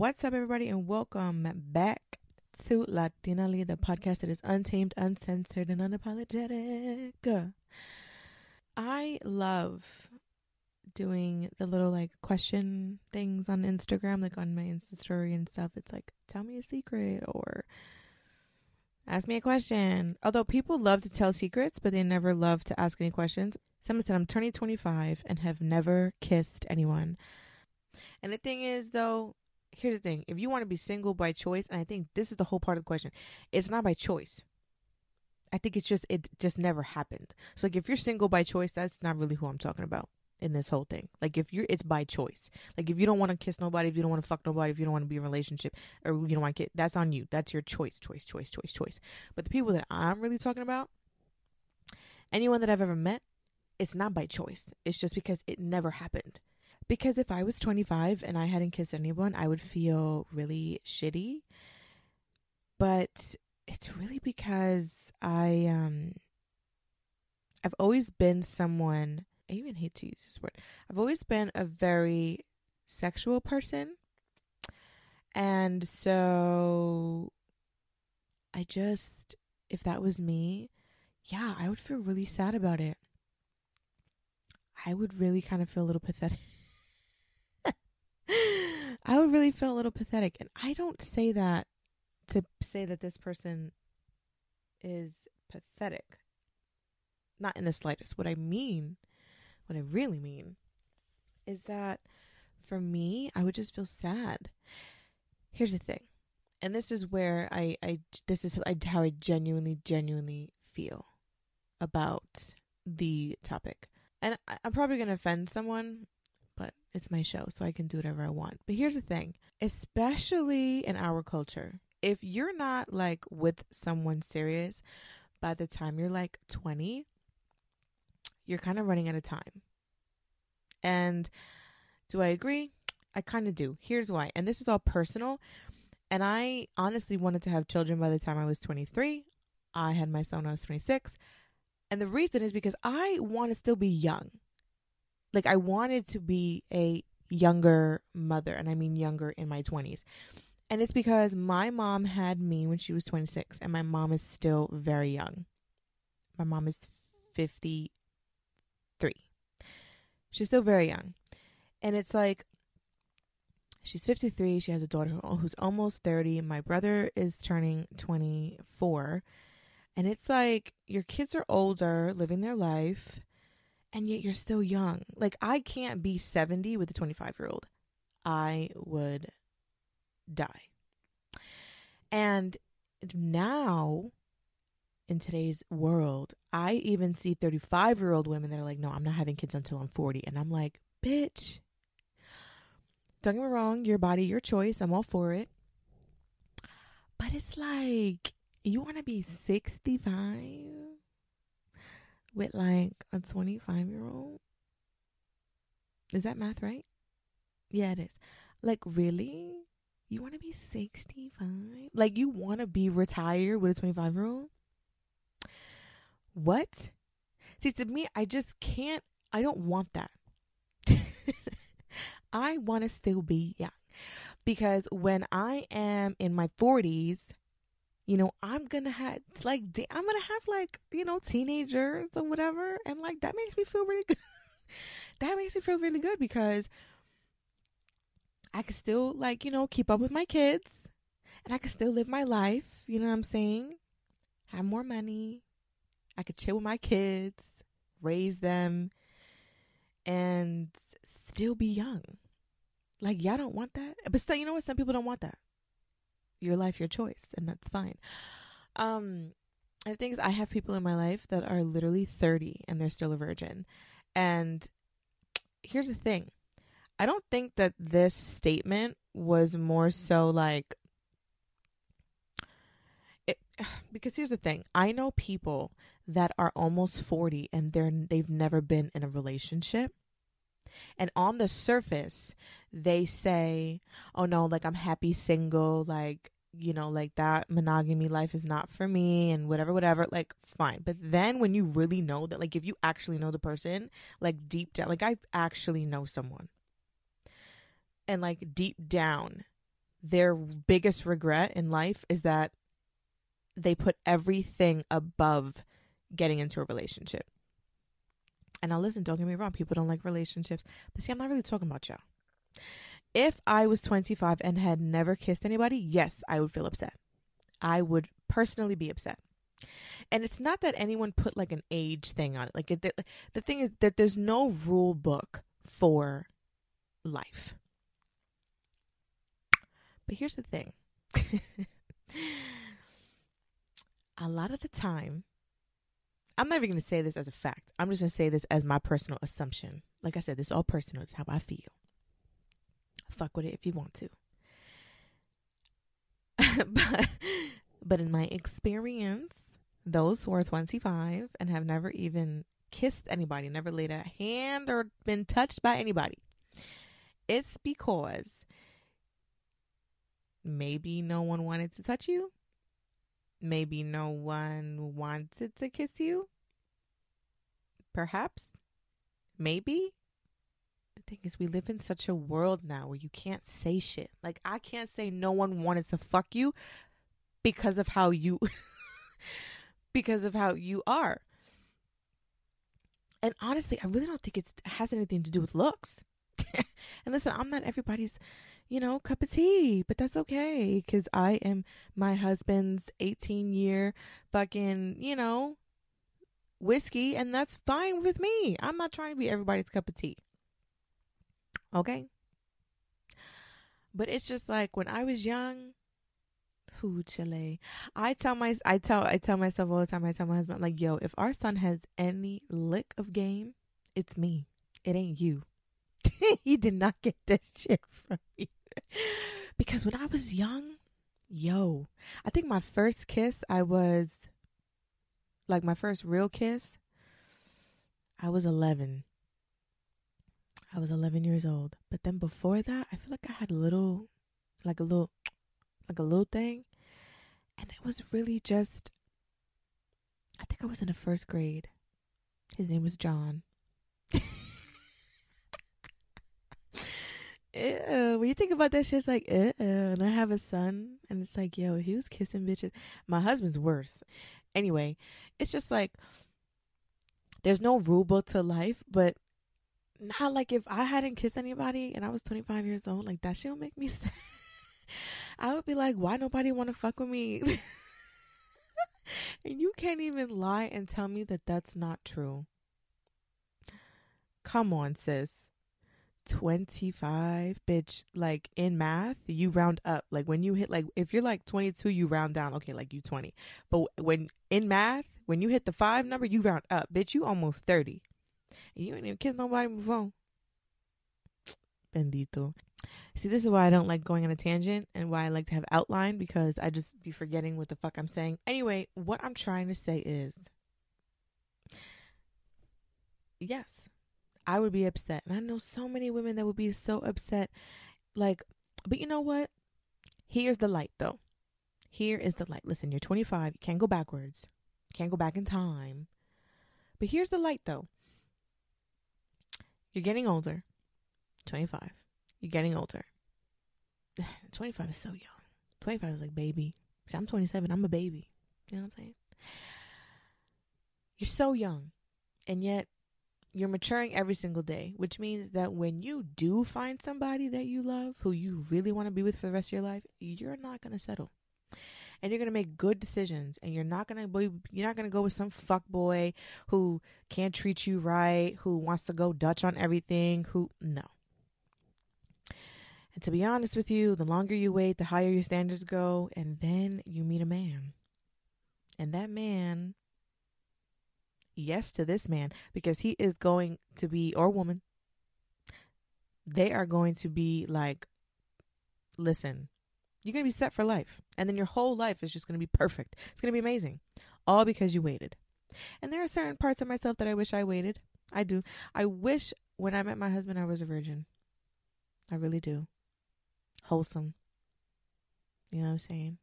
What's up, everybody, and welcome back to Latinally, the podcast that is untamed, uncensored, and unapologetic. I love doing the little like question things on Instagram, like on my Insta story and stuff. It's like, tell me a secret or ask me a question. Although people love to tell secrets, but they never love to ask any questions. Someone said, I'm turning 25 and have never kissed anyone. And the thing is, though, here's the thing if you want to be single by choice, and I think this is the whole part of the question, it's not by choice. I think it's just, it just never happened. So, like, if you're single by choice, that's not really who I'm talking about in this whole thing. Like, if you're, it's by choice. Like, if you don't want to kiss nobody, if you don't want to fuck nobody, if you don't want to be in a relationship, or you don't want to get, that's on you. That's your choice, choice, choice, choice, choice. But the people that I'm really talking about, anyone that I've ever met, it's not by choice. It's just because it never happened. Because if I was 25 and I hadn't kissed anyone, I would feel really shitty. But it's really because I um I've always been someone I even hate to use this word. I've always been a very sexual person. And so I just if that was me, yeah, I would feel really sad about it. I would really kind of feel a little pathetic. I really feel a little pathetic. And I don't say that to say that this person is pathetic. Not in the slightest. What I mean, what I really mean, is that for me, I would just feel sad. Here's the thing. And this is where I, I this is how I genuinely, genuinely feel about the topic. And I, I'm probably going to offend someone but it's my show, so I can do whatever I want. But here's the thing, especially in our culture, if you're not like with someone serious by the time you're like 20, you're kind of running out of time. And do I agree? I kind of do. Here's why. And this is all personal. And I honestly wanted to have children by the time I was 23. I had my son when I was 26. And the reason is because I want to still be young like I wanted to be a younger mother, and I mean younger in my 20s. And it's because my mom had me when she was 26, and my mom is still very young. My mom is 53. She's still very young. And it's like, she's 53. She has a daughter who's almost 30. My brother is turning 24. And it's like, your kids are older, living their life and yet you're still young. Like I can't be 70 with a 25 year old. I would die. And now in today's world, I even see 35 year old women that are like, no, I'm not having kids until I'm 40. And I'm like, bitch, don't get me wrong, your body, your choice. I'm all for it. But it's like, you want to be 65? With like a 25 year old. Is that math right? Yeah, it is. Like, really? You want to be 65? Like, you want to be retired with a 25 year old? What? See, to me, I just can't, I don't want that. I want to still be young. Because when I am in my 40s, you know, I'm gonna have like I'm gonna have like you know teenagers or whatever, and like that makes me feel really good. that makes me feel really good because I can still like you know keep up with my kids, and I can still live my life. You know what I'm saying? Have more money. I could chill with my kids, raise them, and still be young. Like y'all don't want that, but still, you know what? Some people don't want that your life, your choice, and that's fine. Um, I think I have people in my life that are literally 30 and they're still a virgin. And here's the thing I don't think that this statement was more so like, it, because here's the thing I know people that are almost 40 and they're they've never been in a relationship and on the surface, they say, oh no, like I'm happy single, like, you know, like that monogamy life is not for me and whatever, whatever, like fine. But then when you really know that, like if you actually know the person, like deep down, like I actually know someone. And like deep down, their biggest regret in life is that they put everything above getting into a relationship. And now, listen, don't get me wrong, people don't like relationships, but see, I'm not really talking about y'all. If I was 25 and had never kissed anybody, yes, I would feel upset. I would personally be upset. And it's not that anyone put like an age thing on it. Like it, the, the thing is that there's no rule book for life. But here's the thing. a lot of the time, I'm not even going to say this as a fact. I'm just going to say this as my personal assumption. Like I said, this is all personal. It's how I feel. Fuck with it if you want to. but, but in my experience, those who are 25 and have never even kissed anybody, never laid a hand or been touched by anybody, it's because maybe no one wanted to touch you. Maybe no one wanted to kiss you. Perhaps. Maybe. The thing is, we live in such a world now where you can't say shit. Like, I can't say no one wanted to fuck you because of how you. because of how you are. And honestly, I really don't think it has anything to do with looks. and listen, I'm not everybody's, you know, cup of tea, but that's okay because I am my husband's 18 year fucking, you know, whiskey, and that's fine with me. I'm not trying to be everybody's cup of tea. Okay? But it's just like when I was young, who Chile. I tell my I tell I tell myself all the time, I tell my husband, like, yo, if our son has any lick of game, it's me. It ain't you. he did not get that shit from me. because when I was young, yo, I think my first kiss, I was like my first real kiss, I was 11. I was 11 years old. But then before that, I feel like I had a little, like a little, like a little thing. And it was really just, I think I was in the first grade. His name was John. Ew, when you think about that shit, it's like, ew. And I have a son, and it's like, yo, he was kissing bitches. My husband's worse. Anyway, it's just like, there's no rule book to life, but not like if I hadn't kissed anybody and I was 25 years old, like that shit would make me sad. I would be like, why nobody want to fuck with me? and you can't even lie and tell me that that's not true. Come on, sis. 25 bitch like in math you round up. Like when you hit like if you're like 22 you round down. Okay like you 20 but when in math when you hit the five number you round up. Bitch you almost 30 and you ain't even kissed nobody before bendito. See this is why i don't like going on a tangent and why i like to have outline because i just be forgetting what the fuck i'm saying. Anyway what i'm trying to say is yes I would be upset. And I know so many women that would be so upset. Like, but you know what? Here's the light, though. Here is the light. Listen, you're 25. You can't go backwards. You can't go back in time. But here's the light, though. You're getting older. 25. You're getting older. 25 is so young. 25 is like baby. See, I'm 27. I'm a baby. You know what I'm saying? You're so young. And yet, you're maturing every single day, which means that when you do find somebody that you love, who you really want to be with for the rest of your life, you're not going to settle. And you're going to make good decisions and you're not going to you're not going to go with some fuck boy who can't treat you right, who wants to go Dutch on everything, who no. And to be honest with you, the longer you wait, the higher your standards go, and then you meet a man. And that man yes to this man because he is going to be, or woman, they are going to be like, listen, you're going to be set for life. And then your whole life is just going to be perfect. It's going to be amazing. All because you waited. And there are certain parts of myself that I wish I waited. I do. I wish when I met my husband, I was a virgin. I really do. Wholesome. You know what I'm saying?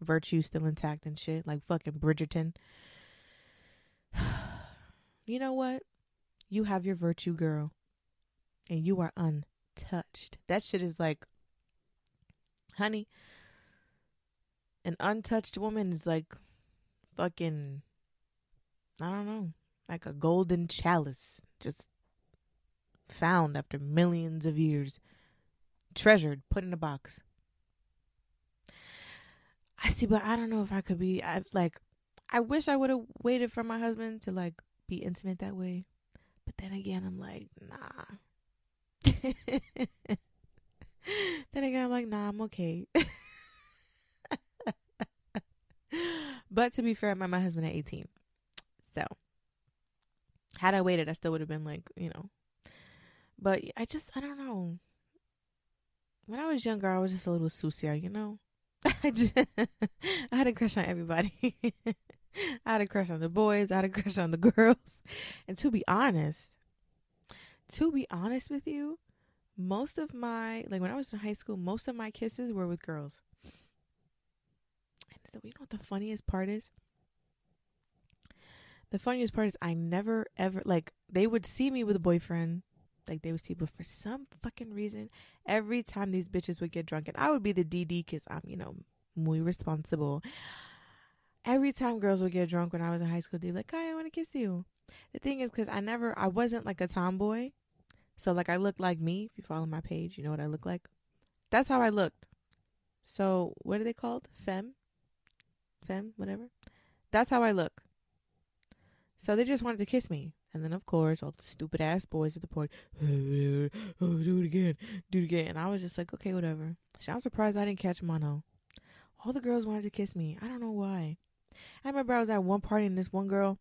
Virtue still intact and shit. Like fucking Bridgerton you know what? You have your virtue, girl, and you are untouched. That shit is like Honey, an untouched woman is like fucking, I don't know, like a golden chalice, just found after millions of years, treasured, put in a box. I see, but I don't know if I could be. I like. I wish I would have waited for my husband to like be intimate that way, but then again, I'm like, nah. then again, I'm like, nah, I'm okay. but to be fair, I met my husband at 18. So, had I waited, I still would have been like, you know. But I just, I don't know. When I was younger, I was just a little sucia, you know? I, just, I had a crush on everybody. I had a crush on the boys. I had a crush on the girls. And to be honest, to be honest with you, most of my like when I was in high school, most of my kisses were with girls. And so you know what the funniest part is? The funniest part is I never ever like they would see me with a boyfriend, like they would see, but for some fucking reason, every time these bitches would get drunk, and I would be the DD because I'm you know muy responsible. Every time girls would get drunk when I was in high school, they'd be like, "Hi, I want to kiss you." The thing is, because I never, I wasn't like a tomboy. So like I look like me. If you follow my page, you know what I look like. That's how I looked. So what are they called? Femme, femme, whatever. That's how I look. So they just wanted to kiss me, and then of course all the stupid ass boys at the party, oh, do it again, do it again, and I was just like, okay, whatever. So I'm surprised I didn't catch mono. All the girls wanted to kiss me. I don't know why. I remember I was at one party and this one girl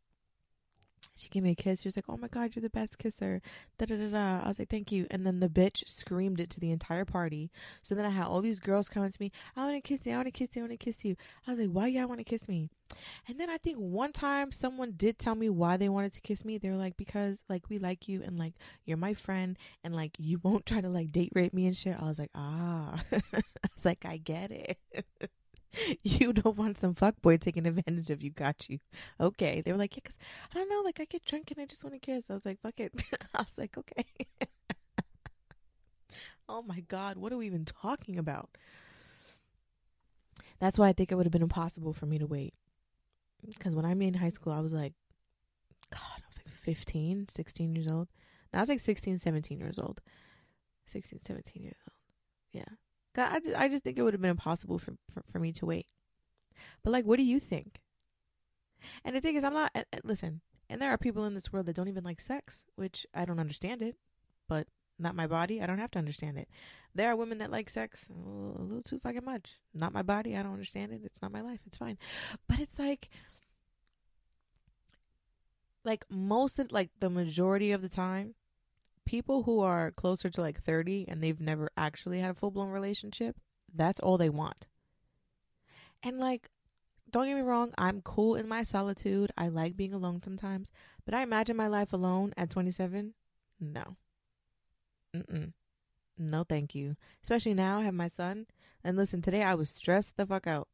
she gave me a kiss. She was like, "Oh my god, you're the best kisser." Da da da da. I was like, "Thank you." And then the bitch screamed it to the entire party. So then I had all these girls coming to me. I want to kiss you. I want to kiss you. I want to kiss you. I was like, "Why y'all want to kiss me?" And then I think one time someone did tell me why they wanted to kiss me. They were like, "Because like we like you and like you're my friend and like you won't try to like date rape me and shit." I was like, "Ah." I was like, "I get it." you don't want some fuckboy taking advantage of you. Got you. Okay. They were like, yeah, because I don't know. Like, I get drunk and I just want to kiss. I was like, fuck it. I was like, okay. oh my God. What are we even talking about? That's why I think it would have been impossible for me to wait. Because when I made in high school, I was like, God, I was like 15, 16 years old. Now I was like 16, 17 years old. 16, 17 years old. Yeah. God, I just, I just think it would have been impossible for, for, for me to wait. But like, what do you think? And the thing is, I'm not. Listen, and there are people in this world that don't even like sex, which I don't understand it. But not my body. I don't have to understand it. There are women that like sex a little, a little too fucking much. Not my body. I don't understand it. It's not my life. It's fine. But it's like, like most of like the majority of the time, people who are closer to like 30 and they've never actually had a full blown relationship, that's all they want. And like, don't get me wrong, I'm cool in my solitude. I like being alone sometimes. But I imagine my life alone at 27? No. Mm-mm. No, thank you. Especially now I have my son. And listen, today I was stressed the fuck out.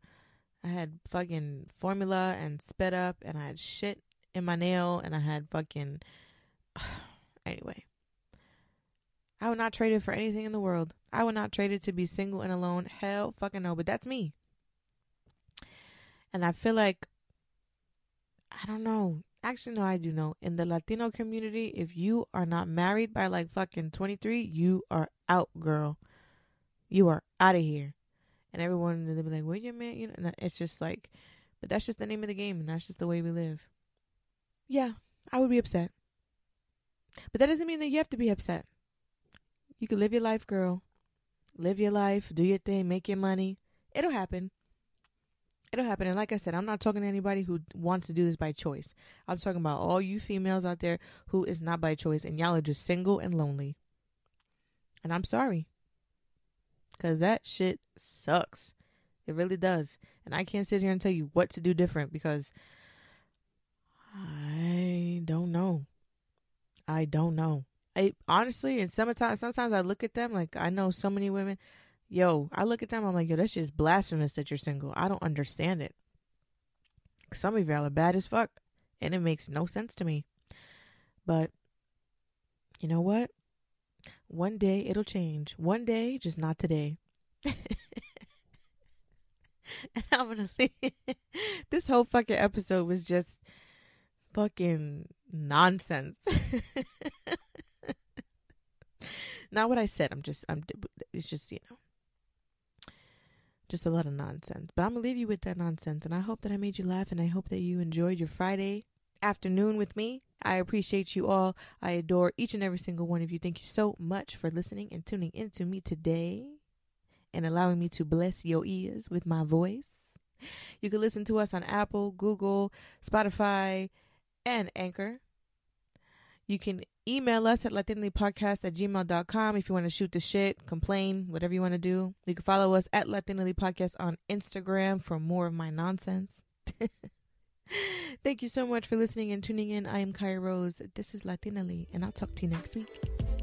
I had fucking formula and sped up, and I had shit in my nail, and I had fucking. anyway, I would not trade it for anything in the world. I would not trade it to be single and alone. Hell fucking no, but that's me. And I feel like I don't know. Actually no, I do know. In the Latino community, if you are not married by like fucking 23, you are out, girl. You are out of here. And everyone they'll be like, "Where your man?" You know, it's just like but that's just the name of the game and that's just the way we live. Yeah, I would be upset. But that doesn't mean that you have to be upset. You can live your life, girl. Live your life, do your thing, make your money. It'll happen. It'll happen. And like I said, I'm not talking to anybody who wants to do this by choice. I'm talking about all you females out there who is not by choice and y'all are just single and lonely. And I'm sorry. Because that shit sucks. It really does. And I can't sit here and tell you what to do different because I don't know. I don't know. I honestly, in sometimes, sometimes I look at them like I know so many women. Yo, I look at them. I'm like, yo, that's just blasphemous that you're single. I don't understand it. Some of y'all are bad as fuck, and it makes no sense to me. But you know what? One day it'll change. One day, just not today. and I'm gonna leave. this whole fucking episode was just fucking nonsense. Not what I said. I'm just. I'm. It's just you know. Just a lot of nonsense. But I'm gonna leave you with that nonsense, and I hope that I made you laugh, and I hope that you enjoyed your Friday afternoon with me. I appreciate you all. I adore each and every single one of you. Thank you so much for listening and tuning into me today and allowing me to bless your ears with my voice. You can listen to us on Apple, Google, Spotify, and Anchor. You can email us at latinlypodcast at gmail.com if you want to shoot the shit, complain, whatever you want to do. You can follow us at Latinally Podcast on Instagram for more of my nonsense. Thank you so much for listening and tuning in. I am Kaya Rose. This is Latinally, and I'll talk to you next week.